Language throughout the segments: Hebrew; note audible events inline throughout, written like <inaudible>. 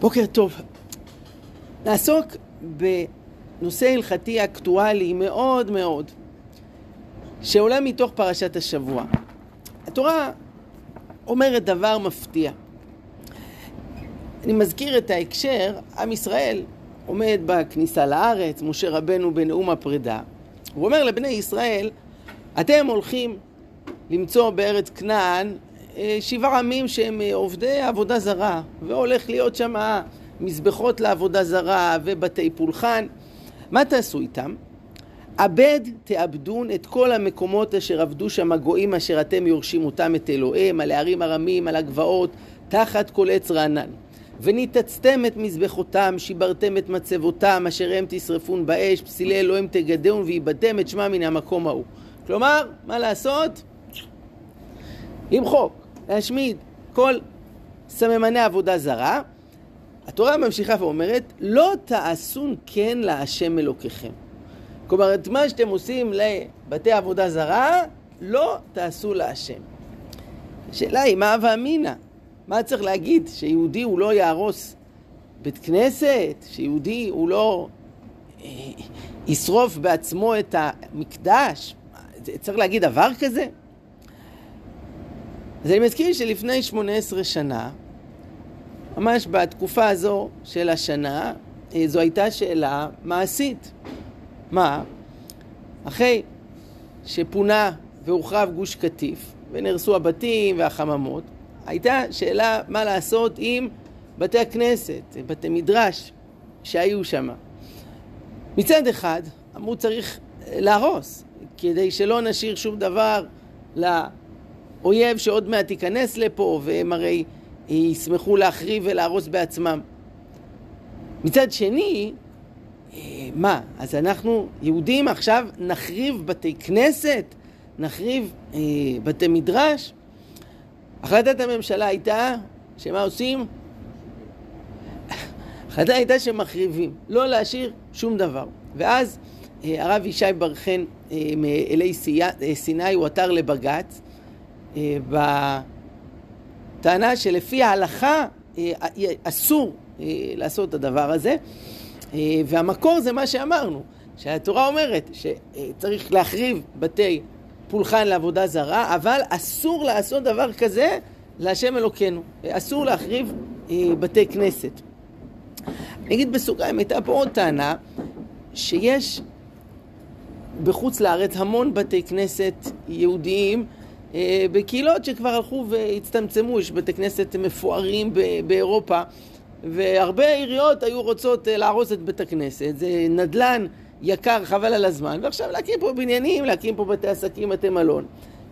בוקר טוב. נעסוק בנושא הלכתי אקטואלי מאוד מאוד, שעולה מתוך פרשת השבוע. התורה אומרת דבר מפתיע. אני מזכיר את ההקשר, עם ישראל עומד בכניסה לארץ, משה רבנו בנאום הפרידה. הוא אומר לבני ישראל, אתם הולכים למצוא בארץ כנען שבעה עמים שהם אה, עובדי עבודה זרה, והולך להיות שם מזבחות לעבודה זרה ובתי פולחן. מה תעשו איתם? אבד תאבדון את כל המקומות אשר עבדו שם הגויים אשר אתם יורשים אותם את אלוהיהם, על הערים הרמים, על הגבעות, תחת כל עץ רענן. וניתצתם את מזבחותם, שיברתם את מצבותם, אשר הם תשרפון באש, פסילי אלוהים תגדון, ואיבדתם את שמם מן המקום ההוא. כלומר, מה לעשות? למחוק, להשמיד כל סממני עבודה זרה. התורה ממשיכה ואומרת, לא תעשון כן להשם אלוקיכם. כלומר, את מה שאתם עושים לבתי עבודה זרה, לא תעשו להשם. השאלה היא, מה הווה אמינא? מה צריך להגיד? שיהודי הוא לא יהרוס בית כנסת? שיהודי הוא לא אה, ישרוף בעצמו את המקדש? צריך להגיד דבר כזה? אז אני מזכיר שלפני 18 שנה, ממש בתקופה הזו של השנה, אה, זו הייתה שאלה מעשית. מה? אחרי שפונה והוחרב גוש קטיף ונהרסו הבתים והחממות, הייתה שאלה מה לעשות עם בתי הכנסת, בתי מדרש שהיו שם. מצד אחד, אמרו צריך להרוס, כדי שלא נשאיר שום דבר לאויב שעוד מעט ייכנס לפה, והם הרי ישמחו להחריב ולהרוס בעצמם. מצד שני, אה, מה, אז אנחנו יהודים עכשיו נחריב בתי כנסת? נחריב אה, בתי מדרש? החלטת הממשלה הייתה, שמה עושים? החלטה הייתה שמחריבים, לא להשאיר שום דבר. ואז אה, הרב ישי בר חן אה, מאלי אה, סיני הוא עתר לבג"ץ בטענה שלפי ההלכה אסור לעשות את הדבר הזה והמקור זה מה שאמרנו, שהתורה אומרת שצריך להחריב בתי פולחן לעבודה זרה, אבל אסור לעשות דבר כזה להשם אלוקינו. אסור להחריב בתי כנסת. אני אגיד בסוגריים, הייתה פה עוד טענה שיש בחוץ לארץ המון בתי כנסת יהודיים אה, בקהילות שכבר הלכו והצטמצמו, יש בתי כנסת מפוארים באירופה והרבה עיריות היו רוצות אה, להרוס את בית הכנסת, זה נדל"ן יקר חבל על הזמן ועכשיו להקים פה בניינים, להקים פה בתי עסקים, בתי מלון.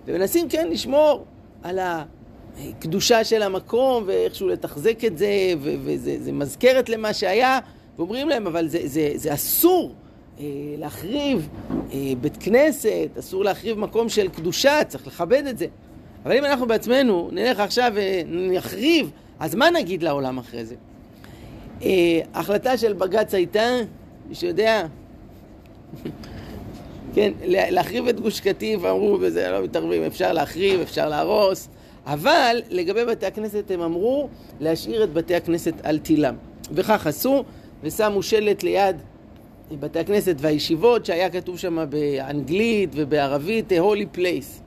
ומנסים כן לשמור על הקדושה של המקום ואיכשהו לתחזק את זה וזה מזכרת למה שהיה ואומרים להם אבל זה, זה, זה אסור אה, להחריב אה, בית כנסת, אסור להחריב מקום של קדושה, צריך לכבד את זה. אבל אם אנחנו בעצמנו נלך עכשיו ונחריב, אז מה נגיד לעולם אחרי זה? אה, החלטה של בג"ץ הייתה, מי שיודע, <laughs> כן, להחריב את גוש קטיף, אמרו, וזה לא מתערבים, אפשר להחריב, אפשר להרוס, אבל לגבי בתי הכנסת הם אמרו להשאיר את בתי הכנסת על תילם. וכך עשו, ושמו שלט ליד בתי הכנסת והישיבות שהיה כתוב שם באנגלית ובערבית holy place.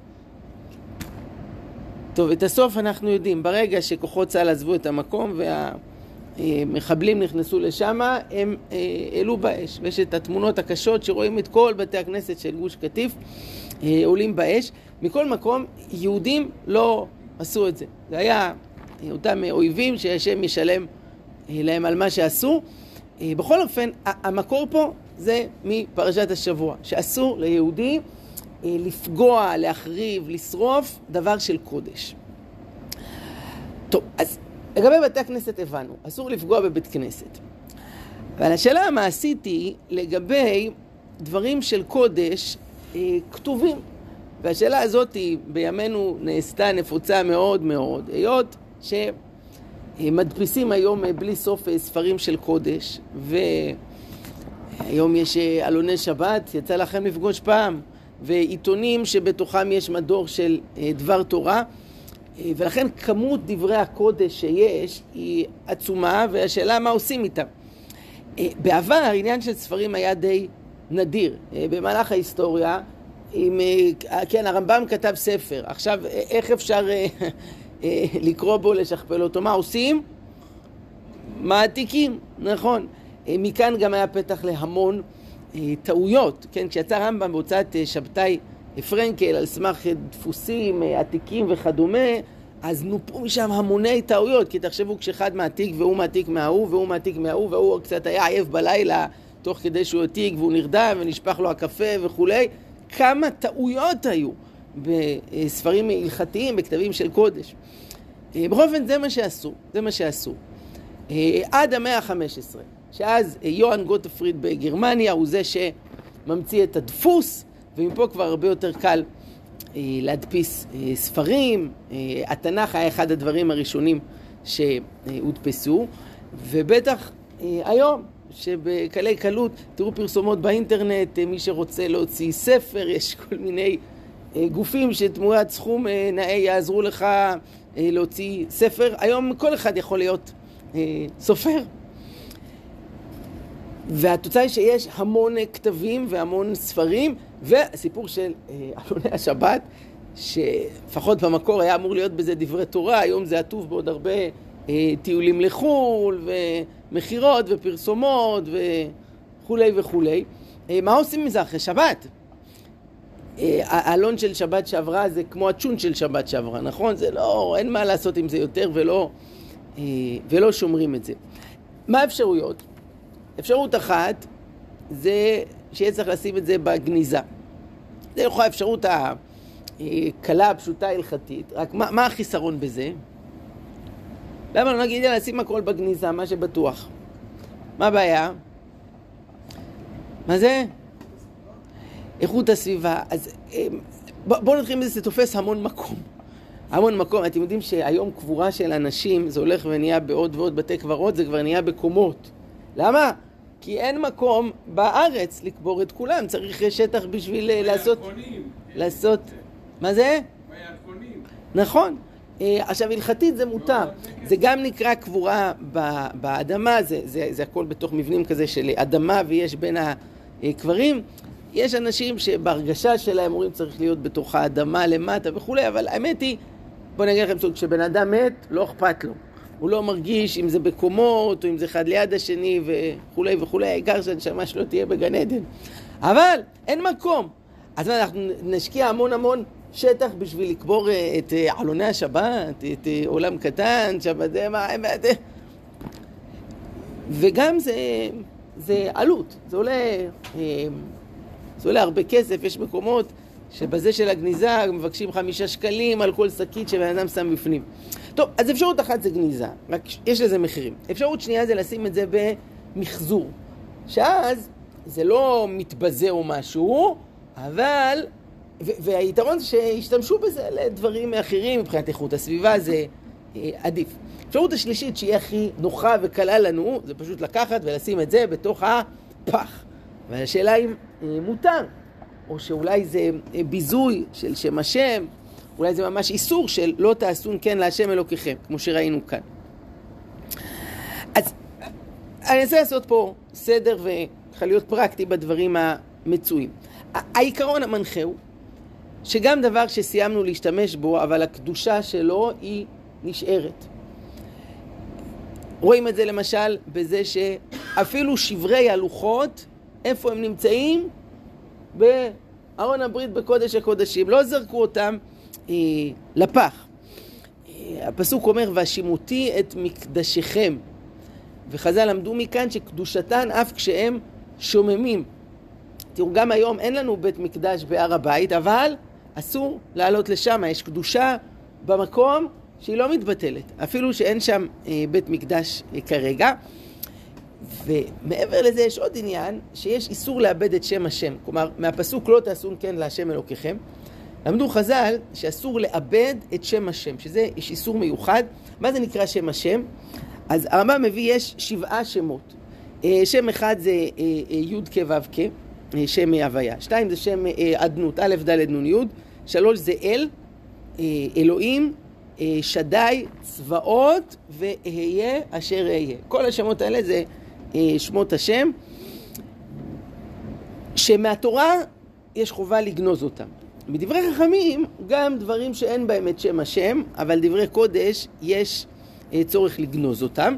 טוב, את הסוף אנחנו יודעים, ברגע שכוחות צה"ל עזבו את המקום והמחבלים נכנסו לשם, הם אה, העלו באש. ויש את התמונות הקשות שרואים את כל בתי הכנסת של גוש קטיף אה, עולים באש. מכל מקום, יהודים לא עשו את זה. זה היה אותם אויבים שהשם ישלם אה, להם על מה שעשו. אה, בכל אופן, המקור פה זה מפרשת השבוע, שאסור ליהודי אה, לפגוע, להחריב, לשרוף דבר של קודש. טוב, אז לגבי בתי הכנסת הבנו, אסור לפגוע בבית כנסת. אבל השאלה המעשית היא לגבי דברים של קודש אה, כתובים. והשאלה הזאת היא בימינו נעשתה נפוצה מאוד מאוד, היות ש... מדפיסים היום אה, בלי סוף אה, ספרים של קודש, והיום יש אה, עלוני שבת, יצא לכם לפגוש פעם, ועיתונים שבתוכם יש מדור של דבר תורה. ולכן כמות דברי הקודש שיש היא עצומה, והשאלה מה עושים איתם. בעבר העניין של ספרים היה די נדיר. במהלך ההיסטוריה, עם, כן, הרמב"ם כתב ספר. עכשיו, איך אפשר לקרוא בו, לשכפל אותו? מה עושים? מעתיקים, נכון. מכאן גם היה פתח להמון טעויות. כן, כשיצא רמב"ם בהוצאת שבתאי פרנקל על סמך דפוסים עתיקים וכדומה, אז נופו משם המוני טעויות, כי תחשבו כשאחד מעתיק והוא מעתיק מההוא והוא מעתיק מההוא והוא קצת היה עייף בלילה תוך כדי שהוא העתיק והוא נרדם ונשפך לו הקפה וכולי, כמה טעויות היו בספרים הלכתיים, בכתבים של קודש. בכל אופן זה מה שעשו, זה מה שעשו. עד המאה ה-15, שאז יוהאן גוטפריד בגרמניה הוא זה שממציא את הדפוס ומפה כבר הרבה יותר קל אה, להדפיס אה, ספרים. אה, התנ"ך היה אחד הדברים הראשונים שהודפסו, ובטח היום, שבקלי קלות, תראו פרסומות באינטרנט, מי שרוצה להוציא ספר, יש כל מיני גופים שתמורת סכום נאה יעזרו לך להוציא ספר. היום כל אחד יכול להיות סופר. והתוצאה היא שיש המון כתבים והמון ספרים, והסיפור של עלוני אה, השבת, שלפחות במקור היה אמור להיות בזה דברי תורה, היום זה עטוב בעוד הרבה אה, טיולים לחו"ל, ומכירות ופרסומות וכולי וכולי. אה, מה עושים מזה אחרי שבת? האלון של שבת שעברה זה כמו הצ'ון של שבת שעברה, נכון? זה לא, אין מה לעשות עם זה יותר ולא, ולא שומרים את זה. מה האפשרויות? אפשרות אחת זה שיהיה צריך לשים את זה בגניזה. זה יכול האפשרות הקלה, הפשוטה, ההלכתית, רק מה, מה החיסרון בזה? למה לא נגיד לשים הכל בגניזה, מה שבטוח? מה הבעיה? מה זה? איכות הסביבה. אז אמ, בואו נתחיל מזה, זה תופס המון מקום. המון מקום. אתם יודעים שהיום קבורה של אנשים, זה הולך ונהיה בעוד ועוד בתי קברות, זה כבר נהיה בקומות. למה? כי אין מקום בארץ לקבור את כולם, צריך שטח בשביל אה, לעשות... לעשות... מה זה? נכון. אה, עכשיו, הלכתית זה מותר. לא, זה גם נקרא קבורה באדמה, זה, זה, זה הכל בתוך מבנים כזה של אדמה ויש בין הקברים. יש אנשים שבהרגשה שלהם אומרים צריך להיות בתוך האדמה למטה וכולי, אבל האמת היא, בואו אני אגיד לכם סוג, כשבן אדם מת, לא אכפת לו. הוא לא מרגיש אם זה בקומות, או אם זה אחד ליד השני וכולי וכולי, העיקר שהנשמה שלו תהיה בגן עדן. אבל אין מקום. אז אנחנו נשקיע המון המון שטח בשביל לקבור אה, את אה, עלוני השבת, את אה, עולם קטן, שבת זה מה... וגם זה, זה עלות, זה עולה, זה עולה הרבה כסף, יש מקומות שבזה של הגניזה מבקשים חמישה שקלים על כל שקית שבן אדם שם בפנים. טוב, אז אפשרות אחת זה גניזה, רק יש לזה מחירים. אפשרות שנייה זה לשים את זה במחזור, שאז זה לא מתבזה או משהו, אבל... והיתרון זה שישתמשו בזה לדברים אחרים, מבחינת איכות הסביבה זה אה, עדיף. אפשרות השלישית שהיא הכי נוחה וקלה לנו, זה פשוט לקחת ולשים את זה בתוך הפח. והשאלה אם אה, מותר, או שאולי זה אה, ביזוי של שם השם, אולי זה ממש איסור של לא תעשון כן להשם אלוקיכם, כמו שראינו כאן. אז אני אנסה לעשות פה סדר וככה להיות פרקטי בדברים המצויים. העיקרון המנחה הוא שגם דבר שסיימנו להשתמש בו, אבל הקדושה שלו היא נשארת. רואים את זה למשל בזה שאפילו שברי הלוחות, איפה הם נמצאים? בארון הברית בקודש הקודשים. לא זרקו אותם לפח. אה, הפסוק אומר, והשימותי את מקדשיכם. וחז"ל למדו מכאן שקדושתן אף כשהם שוממים. תראו, גם היום אין לנו בית מקדש בהר הבית, אבל אסור לעלות לשם, יש קדושה במקום שהיא לא מתבטלת, אפילו שאין שם אה, בית מקדש אה, כרגע. ומעבר לזה יש עוד עניין, שיש איסור לאבד את שם השם. כלומר, מהפסוק לא תעשו כן להשם אלוקיכם. למדו חז"ל שאסור לאבד את שם השם, שזה יש איסור מיוחד. מה זה נקרא שם השם? אז הרמב"ם מביא, יש שבעה שמות. אה, שם אחד זה אה, אה, י' כ' ו' כ', שם הוויה. שתיים זה שם אדנות, א', ד', נ', י'. שלוש זה אל, אלוהים, שדי, צבאות, ואהיה אשר אהיה. כל השמות האלה זה שמות השם, שמהתורה יש חובה לגנוז אותם. מדברי חכמים, גם דברים שאין בהם את שם השם, אבל דברי קודש, יש צורך לגנוז אותם.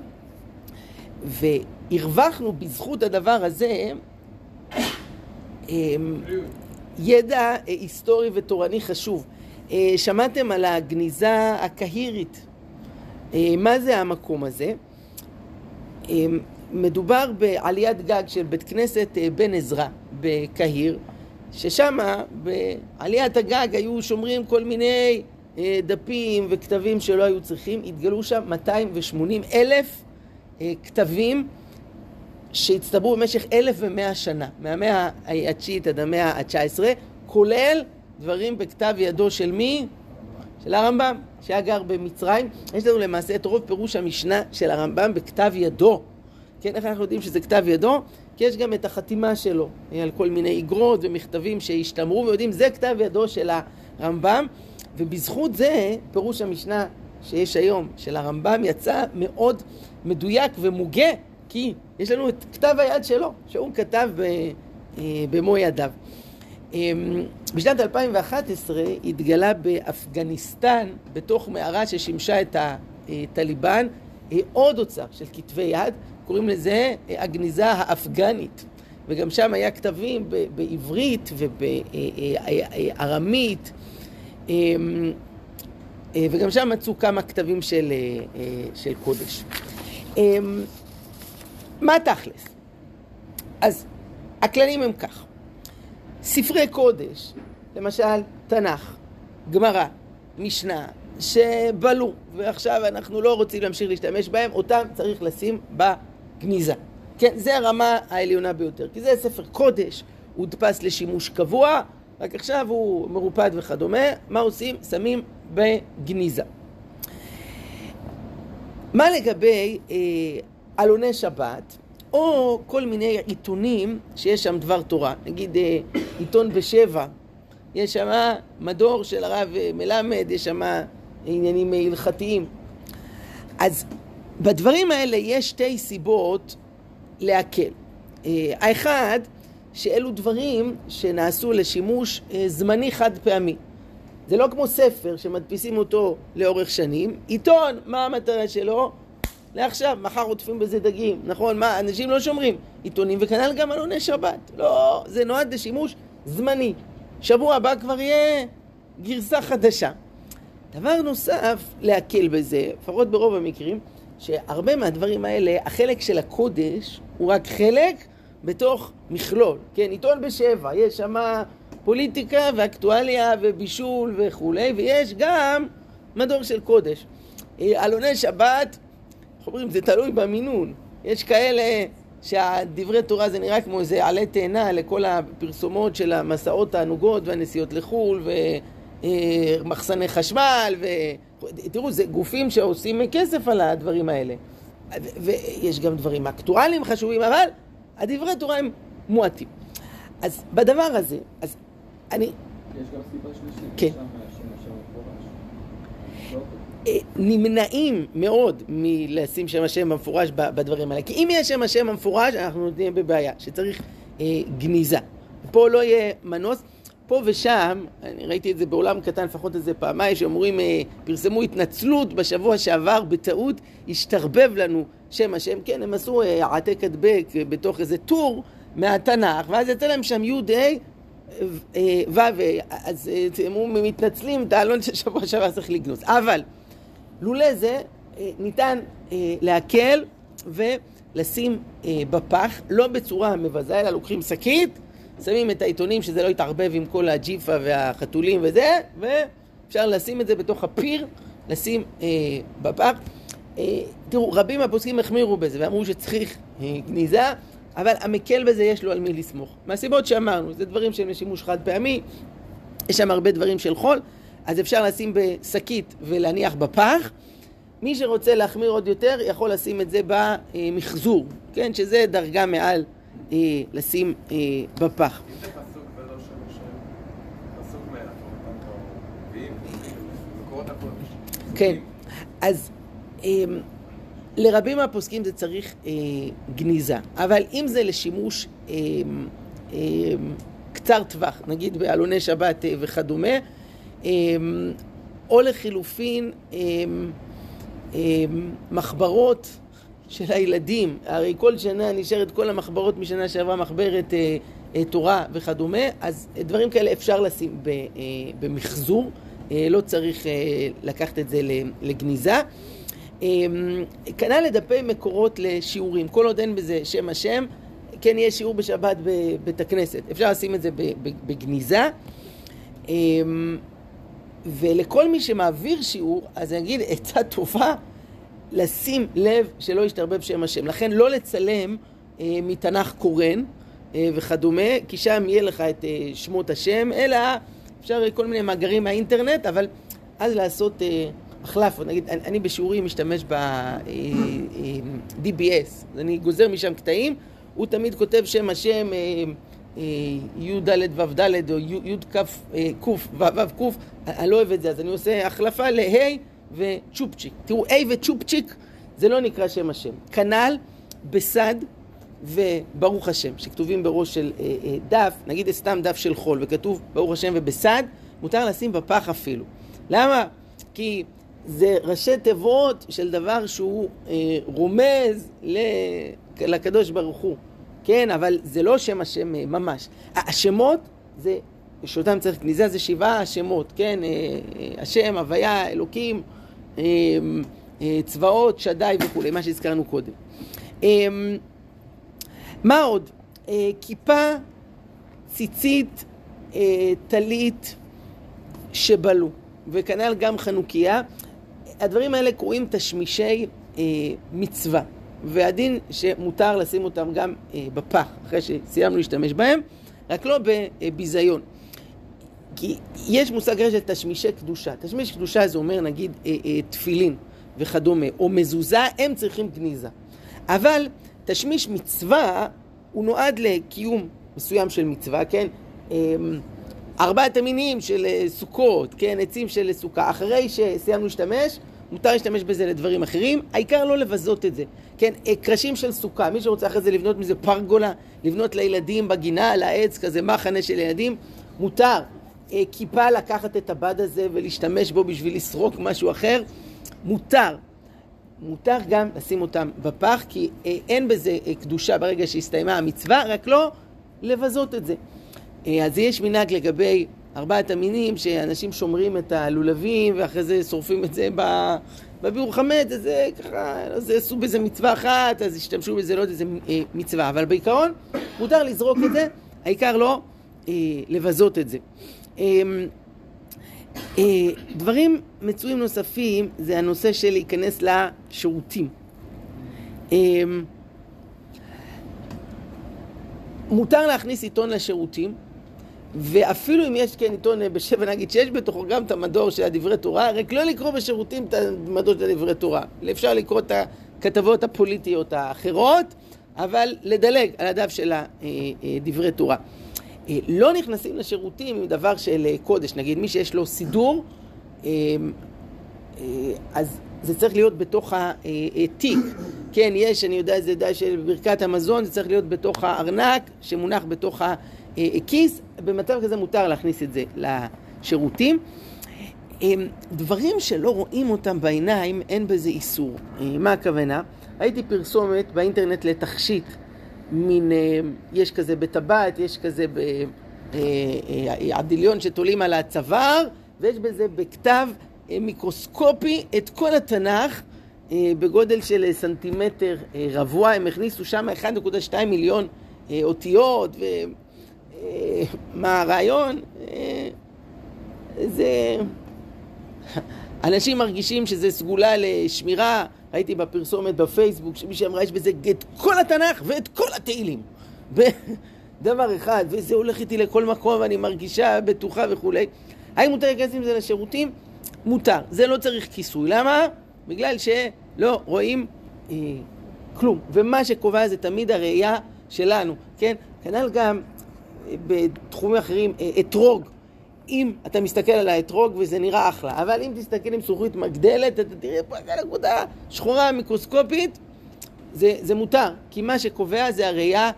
והרווחנו בזכות הדבר הזה אמ, ידע היסטורי ותורני חשוב. אה, שמעתם על הגניזה הקהירית. אה, מה זה המקום הזה? אמ, מדובר בעליית גג של בית כנסת אה, בן עזרא בקהיר, ששם בעליית הגג היו שומרים כל מיני דפים וכתבים שלא היו צריכים, התגלו שם 280 אלף כתבים שהצטברו במשך אלף ומאה שנה, מהמאה התשיעית עד המאה התשע עשרה, כולל דברים בכתב ידו של מי? של הרמב"ם, שהיה גר במצרים. יש לנו למעשה את רוב פירוש המשנה של הרמב"ם בכתב ידו. כן, איך אנחנו יודעים שזה כתב ידו? כי יש גם את החתימה שלו על כל מיני איגרות ומכתבים שהשתמרו, ויודעים, זה כתב ידו של הרמב"ם, ובזכות זה פירוש המשנה שיש היום של הרמב"ם יצא מאוד מדויק ומוגה כי יש לנו את כתב היד שלו, שהוא כתב אה, במו ידיו. אמ, בשנת 2011 התגלה באפגניסטן, בתוך מערה ששימשה את הטליבן, אה, עוד אוצר של כתבי יד, קוראים לזה אה, הגניזה האפגנית. וגם שם היה כתבים בעברית ובארמית, אמ, וגם שם מצאו כמה כתבים של, של קודש. אמ, מה תכלס? אז הכללים הם כך. ספרי קודש, למשל תנ"ך, גמרא, משנה, שבלו, ועכשיו אנחנו לא רוצים להמשיך להשתמש בהם, אותם צריך לשים בגניזה. כן, זה הרמה העליונה ביותר, כי זה ספר קודש, הודפס לשימוש קבוע, רק עכשיו הוא מרופד וכדומה, מה עושים? שמים בגניזה. מה לגבי אה, עלוני שבת, או כל מיני עיתונים שיש שם דבר תורה. נגיד אה, עיתון בשבע, יש שם מדור של הרב אה, מלמד, יש שם עניינים הלכתיים. אז בדברים האלה יש שתי סיבות להקל. אה, האחד, שאלו דברים שנעשו לשימוש זמני חד פעמי. זה לא כמו ספר שמדפיסים אותו לאורך שנים. עיתון, מה המטרה שלו? לעכשיו, מחר עוטפים בזה דגים, נכון? מה, אנשים לא שומרים עיתונים, וכנ"ל גם עלוני שבת. לא, זה נועד לשימוש זמני. שבוע הבא כבר יהיה גרסה חדשה. דבר נוסף, להקל בזה, לפחות ברוב המקרים, שהרבה מהדברים האלה, החלק של הקודש הוא רק חלק בתוך מכלול. כן, עיתון בשבע, יש שם פוליטיקה ואקטואליה ובישול וכולי, ויש גם מדור של קודש. עלוני שבת איך אומרים, זה תלוי במינון. יש כאלה שהדברי תורה זה נראה כמו איזה עלה תאנה לכל הפרסומות של המסעות תענוגות והנסיעות לחו"ל ומחסני חשמל ו... תראו, זה גופים שעושים כסף על הדברים האלה. ויש גם דברים אקטואליים חשובים, אבל הדברי תורה הם מועטים. אז בדבר הזה, אז אני... יש גם סיבה שלישית. כן. אה, נמנעים מאוד מלשים שם השם המפורש בדברים האלה. כי אם יש שם השם המפורש, אנחנו נהיה בבעיה, שצריך אה, גניזה. פה לא יהיה מנוס. פה ושם, אני ראיתי את זה בעולם קטן לפחות איזה פעמיים, שאומרים, אה, פרסמו התנצלות בשבוע שעבר, בטעות השתרבב לנו שם השם. כן, הם עשו אה, העתק הדבק אה, בתוך איזה טור מהתנ"ך, ואז יצא להם שם י' ה' אז אה, הם מתנצלים, את העלון של שבוע שעבר צריך לגנוז. אבל לולא זה אה, ניתן אה, להקל ולשים אה, בפח, לא בצורה מבזה, אלא לוקחים שקית, שמים את העיתונים שזה לא יתערבב עם כל הג'יפה והחתולים וזה, ואפשר לשים את זה בתוך הפיר, לשים בפח. תראו, רבים מהפוסקים החמירו בזה ואמרו שצריך גניזה, אבל המקל בזה יש לו על מי לסמוך. מהסיבות שאמרנו, זה דברים שהם לשימוש חד פעמי, יש שם הרבה דברים של חול. אז אפשר לשים בשקית ולהניח בפח. מי שרוצה להחמיר עוד יותר, יכול לשים את זה במחזור, כן? שזה דרגה מעל אה, לשים אה, בפח. כן, אז אמ, לרבים מהפוסקים זה צריך אה, גניזה, אבל אם זה לשימוש אה, אה, קצר טווח, נגיד בעלוני שבת אה, וכדומה, אה, או לחילופין אה, אה, מחברות של הילדים, הרי כל שנה נשארת כל המחברות משנה שעברה מחברת אה, אה, תורה וכדומה, אז דברים כאלה אפשר לשים ב, אה, במחזור, אה, לא צריך אה, לקחת את זה לגניזה. אמ, כנ"ל לדפי מקורות לשיעורים, כל עוד אין בזה שם השם, כן יהיה שיעור בשבת בבית הכנסת, אפשר לשים את זה בגניזה. אמ, ולכל מי שמעביר שיעור, אז אני אגיד עצה טובה, לשים לב שלא ישתרבב שם השם. לכן לא לצלם אה, מתנ"ך קורן אה, וכדומה, כי שם יהיה לך את אה, שמות השם, אלא אפשר כל מיני מאגרים מהאינטרנט, אבל אז לעשות... אה, מחלף, נגיד, אני, אני בשיעורים משתמש ב-DBS, אה, אה, אני גוזר משם קטעים, הוא תמיד כותב שם השם אה, י"ד ו"ד או י"כ ו"ו ק, אני לא אוהב את זה, אז אני עושה החלפה לה' וצ'ופצ'יק. תראו, ה' וצ'ופצ'יק זה לא נקרא שם השם. כנ"ל בסד וברוך השם, שכתובים בראש של דף, נגיד סתם דף של חול, וכתוב ברוך השם ובסד, מותר לשים בפח אפילו. למה? כי זה ראשי תיבות של דבר שהוא אה, רומז לקדוש ברוך הוא, כן? אבל זה לא שם השם אה, ממש. השמות זה, שאותם צריך גניזה, זה שבעה שמות, כן? אה, אה, השם, הוויה, אלוקים, אה, אה, צבאות, שדי וכולי, מה שהזכרנו קודם. אה, מה עוד? אה, כיפה, ציצית, אה, טלית, שבלו, וכנ"ל גם חנוכיה. הדברים האלה קרויים תשמישי אה, מצווה, והדין שמותר לשים אותם גם אה, בפח, אחרי שסיימנו להשתמש בהם, רק לא בביזיון. כי יש מושג של תשמישי קדושה. תשמיש קדושה זה אומר נגיד אה, אה, תפילין וכדומה, או מזוזה, הם צריכים גניזה. אבל תשמיש מצווה הוא נועד לקיום מסוים של מצווה, כן? אה, ארבעת המינים של אה, סוכות, כן, עצים של סוכה, אחרי שסיימנו להשתמש, מותר להשתמש בזה לדברים אחרים, העיקר לא לבזות את זה. כן, אה, קרשים של סוכה, מי שרוצה אחרי זה לבנות מזה פרגולה, לבנות לילדים בגינה, על העץ, כזה מחנה של ילדים, מותר. אה, כיפה לקחת את הבד הזה ולהשתמש בו בשביל לסרוק משהו אחר, מותר. מותר גם לשים אותם בפח, כי אין בזה קדושה ברגע שהסתיימה המצווה, רק לא לבזות את זה. אה, אז יש מנהג לגבי ארבעת המינים, שאנשים שומרים את הלולבים ואחרי זה שורפים את זה בביאור חמץ, אז זה ככה, אז עשו בזה מצווה אחת, אז השתמשו בזה לא יודע איזה אה, מצווה, אבל בעיקרון מותר לזרוק את זה, העיקר לא אה, לבזות את זה. דברים מצויים נוספים זה הנושא של להיכנס לשירותים. מותר להכניס עיתון לשירותים, ואפילו אם יש כן עיתון בשבע נגיד שיש בתוכו גם את המדור של הדברי תורה, רק לא לקרוא בשירותים את המדור של הדברי תורה. אפשר לקרוא את הכתבות הפוליטיות האחרות, אבל לדלג על הדף של הדברי תורה. אה, לא נכנסים לשירותים עם דבר של קודש, נגיד מי שיש לו סידור, אה, אה, אז זה צריך להיות בתוך התיק. כן, יש, אני יודע, זה די של ברכת המזון, זה צריך להיות בתוך הארנק שמונח בתוך ה... אה, כיס, במצב כזה מותר להכניס את זה לשירותים. דברים שלא רואים אותם בעיניים, אין בזה איסור. אה, מה הכוונה? ראיתי פרסומת באינטרנט לתכשיט, מין, אה, יש כזה בטבעת, יש כזה בעדיליון שתולים על הצוואר, ויש בזה בכתב מיקרוסקופי את כל התנ"ך בגודל של סנטימטר רבוע. הם הכניסו שם 1.2 מיליון אותיות, מה הרעיון? אה, זה... אנשים מרגישים שזה סגולה לשמירה, ראיתי בפרסומת בפייסבוק שמישהי אמרה יש בזה את כל התנ"ך ואת כל התהילים. דבר אחד, וזה הולך איתי לכל מקום ואני מרגישה בטוחה וכולי. האם מותר להיכנס עם זה לשירותים? מותר. זה לא צריך כיסוי. למה? בגלל שלא רואים אה, כלום. ומה שקובע זה תמיד הראייה שלנו, כן? כנ"ל גם בתחומים אחרים, אה, אתרוג. אם אתה מסתכל על האתרוג וזה נראה אחלה, אבל אם תסתכל עם זכוכית מגדלת, אתה תראה פה איזה נקודה שחורה מיקרוסקופית, זה, זה מותר, כי מה שקובע זה הראייה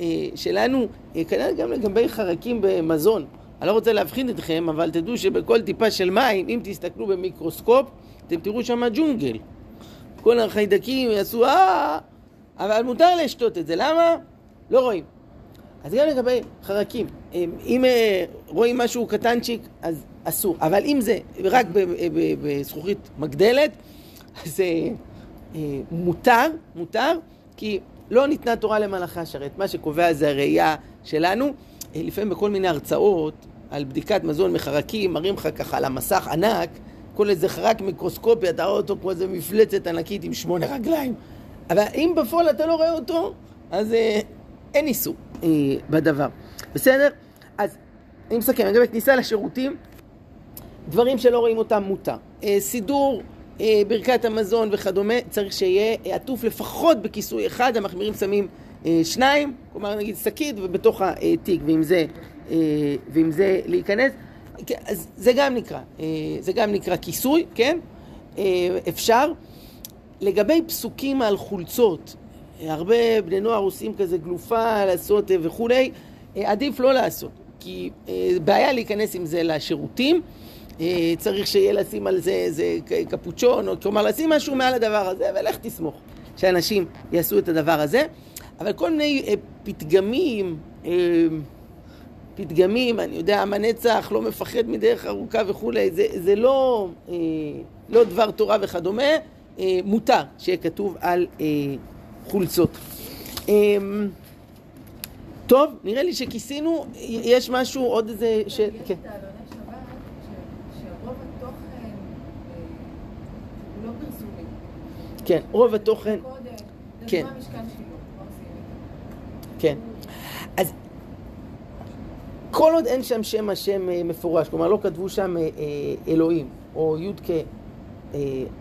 אה, שלנו, אה, כנראה גם לגבי חרקים במזון. אני לא רוצה להבחין אתכם, אבל תדעו שבכל טיפה של מים, אם תסתכלו במיקרוסקופ, אתם תראו שם ג'ונגל. כל החיידקים יעשו אה, אבל מותר לשתות את זה, למה? לא רואים. אז גם לגבי חרקים, אם אה, רואים משהו קטנצ'יק, אז אסור. אבל אם זה רק בזכוכית מגדלת, אז אה, מותר, מותר, כי לא ניתנה תורה למלאכה שרת. מה שקובע זה הראייה שלנו. אה, לפעמים בכל מיני הרצאות על בדיקת מזון מחרקים, מראים לך ככה על המסך ענק, כל איזה חרק מיקרוסקופי, אתה רואה אותו כמו איזה מפלצת ענקית עם שמונה רגליים. אבל אם בפועל אתה לא רואה אותו, אז אה, אין איסור אה, בדבר. בסדר? אז אני מסכם, לגבי כניסה לשירותים, דברים שלא רואים אותם מותר. אה, סידור אה, ברכת המזון וכדומה, צריך שיהיה עטוף לפחות בכיסוי אחד, המחמירים שמים אה, שניים, כלומר נגיד שקית ובתוך התיק, ועם זה, אה, ועם זה להיכנס. כן, אז זה גם נקרא, זה גם נקרא כיסוי, כן? אפשר. לגבי פסוקים על חולצות, הרבה בני נוער עושים כזה גלופה לעשות וכולי, עדיף לא לעשות, כי בעיה להיכנס עם זה לשירותים. אה, צריך שיהיה לשים על זה איזה קפוצ'ון, או כלומר לשים משהו מעל הדבר הזה, ולך תסמוך שאנשים יעשו את הדבר הזה. אבל כל מיני אה, פתגמים, אה, פתגמים, אני יודע, עם הנצח לא מפחד מדרך ארוכה וכולי, זה, זה לא, לא דבר תורה וכדומה, מותר שיהיה כתוב על חולצות. טוב, נראה לי שכיסינו, יש משהו, עוד איזה... ש... כן. כן, רוב התוכן... כן. כן. אז כל עוד אין שם שם השם אה, מפורש, כלומר לא כתבו שם אה, אה, אלוהים, או י"ק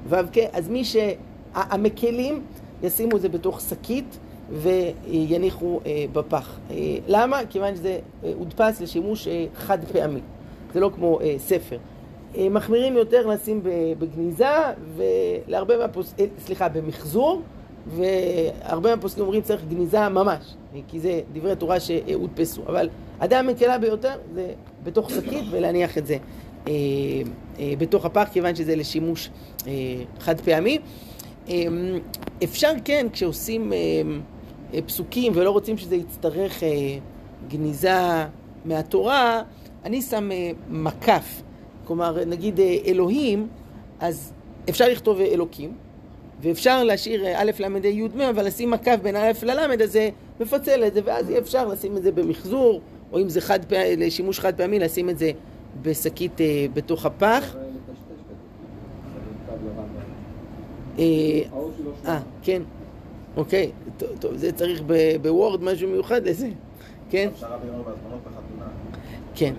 ו"ק, אז מי שהמקלים ישימו את זה בתוך שקית ויניחו בפח. למה? כיוון שזה הודפס לשימוש חד פעמי. זה לא כמו ספר. אה, מחמירים יותר לשים בגניזה, ולהרבה מהפוסקים, אה, סליחה, במחזור, והרבה מהפוסקים אומרים צריך גניזה ממש, כי זה דברי תורה שהודפסו. אבל הדעה המקלה ביותר זה בתוך שקית ולהניח את זה אה, אה, בתוך הפח, כיוון שזה לשימוש אה, חד פעמי. אה, אפשר כן, כשעושים אה, אה, פסוקים ולא רוצים שזה יצטרך אה, גניזה מהתורה, אני שם אה, מקף. כלומר, נגיד אלוהים, אז אפשר לכתוב אלוקים, ואפשר להשאיר א', ל', ה', י', מ', אבל לשים מקף בין א' לל', אז זה מפצל את זה, ואז יהיה אפשר לשים את זה במחזור, או אם זה חד פעמי, לשימוש חד פעמי, לשים את זה בשקית בתוך הפח. אה, כן, אוקיי, טוב, זה צריך בוורד משהו מיוחד לזה, כן? כן.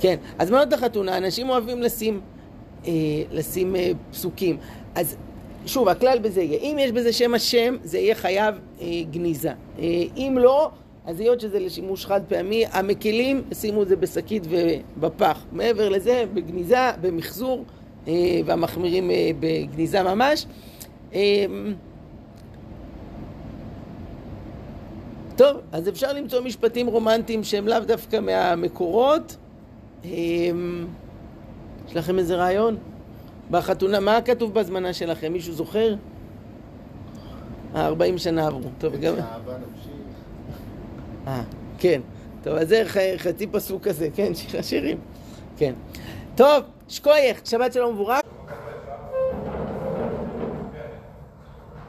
כן, אז מאוד החתונה, אנשים אוהבים לשים, אה, לשים אה, פסוקים. אז שוב, הכלל בזה יהיה, אם יש בזה שם השם, זה יהיה חייב אה, גניזה. אה, אם לא, אז היות שזה לשימוש חד פעמי, המקלים ישימו את זה בשקית ובפח. מעבר לזה, בגניזה, במחזור, אה, והמחמירים אה, בגניזה ממש. אה, טוב, אז אפשר למצוא משפטים רומנטיים שהם לאו דווקא מהמקורות. יש לכם איזה רעיון? בחתונה, מה כתוב בהזמנה שלכם? מישהו זוכר? אה, 40 שנה עברו. טוב, גם... אה, כן. טוב, אז זה חצי פסוק כזה, כן, שיר השירים. כן. טוב, שקוייך, שבת שלום מבורך.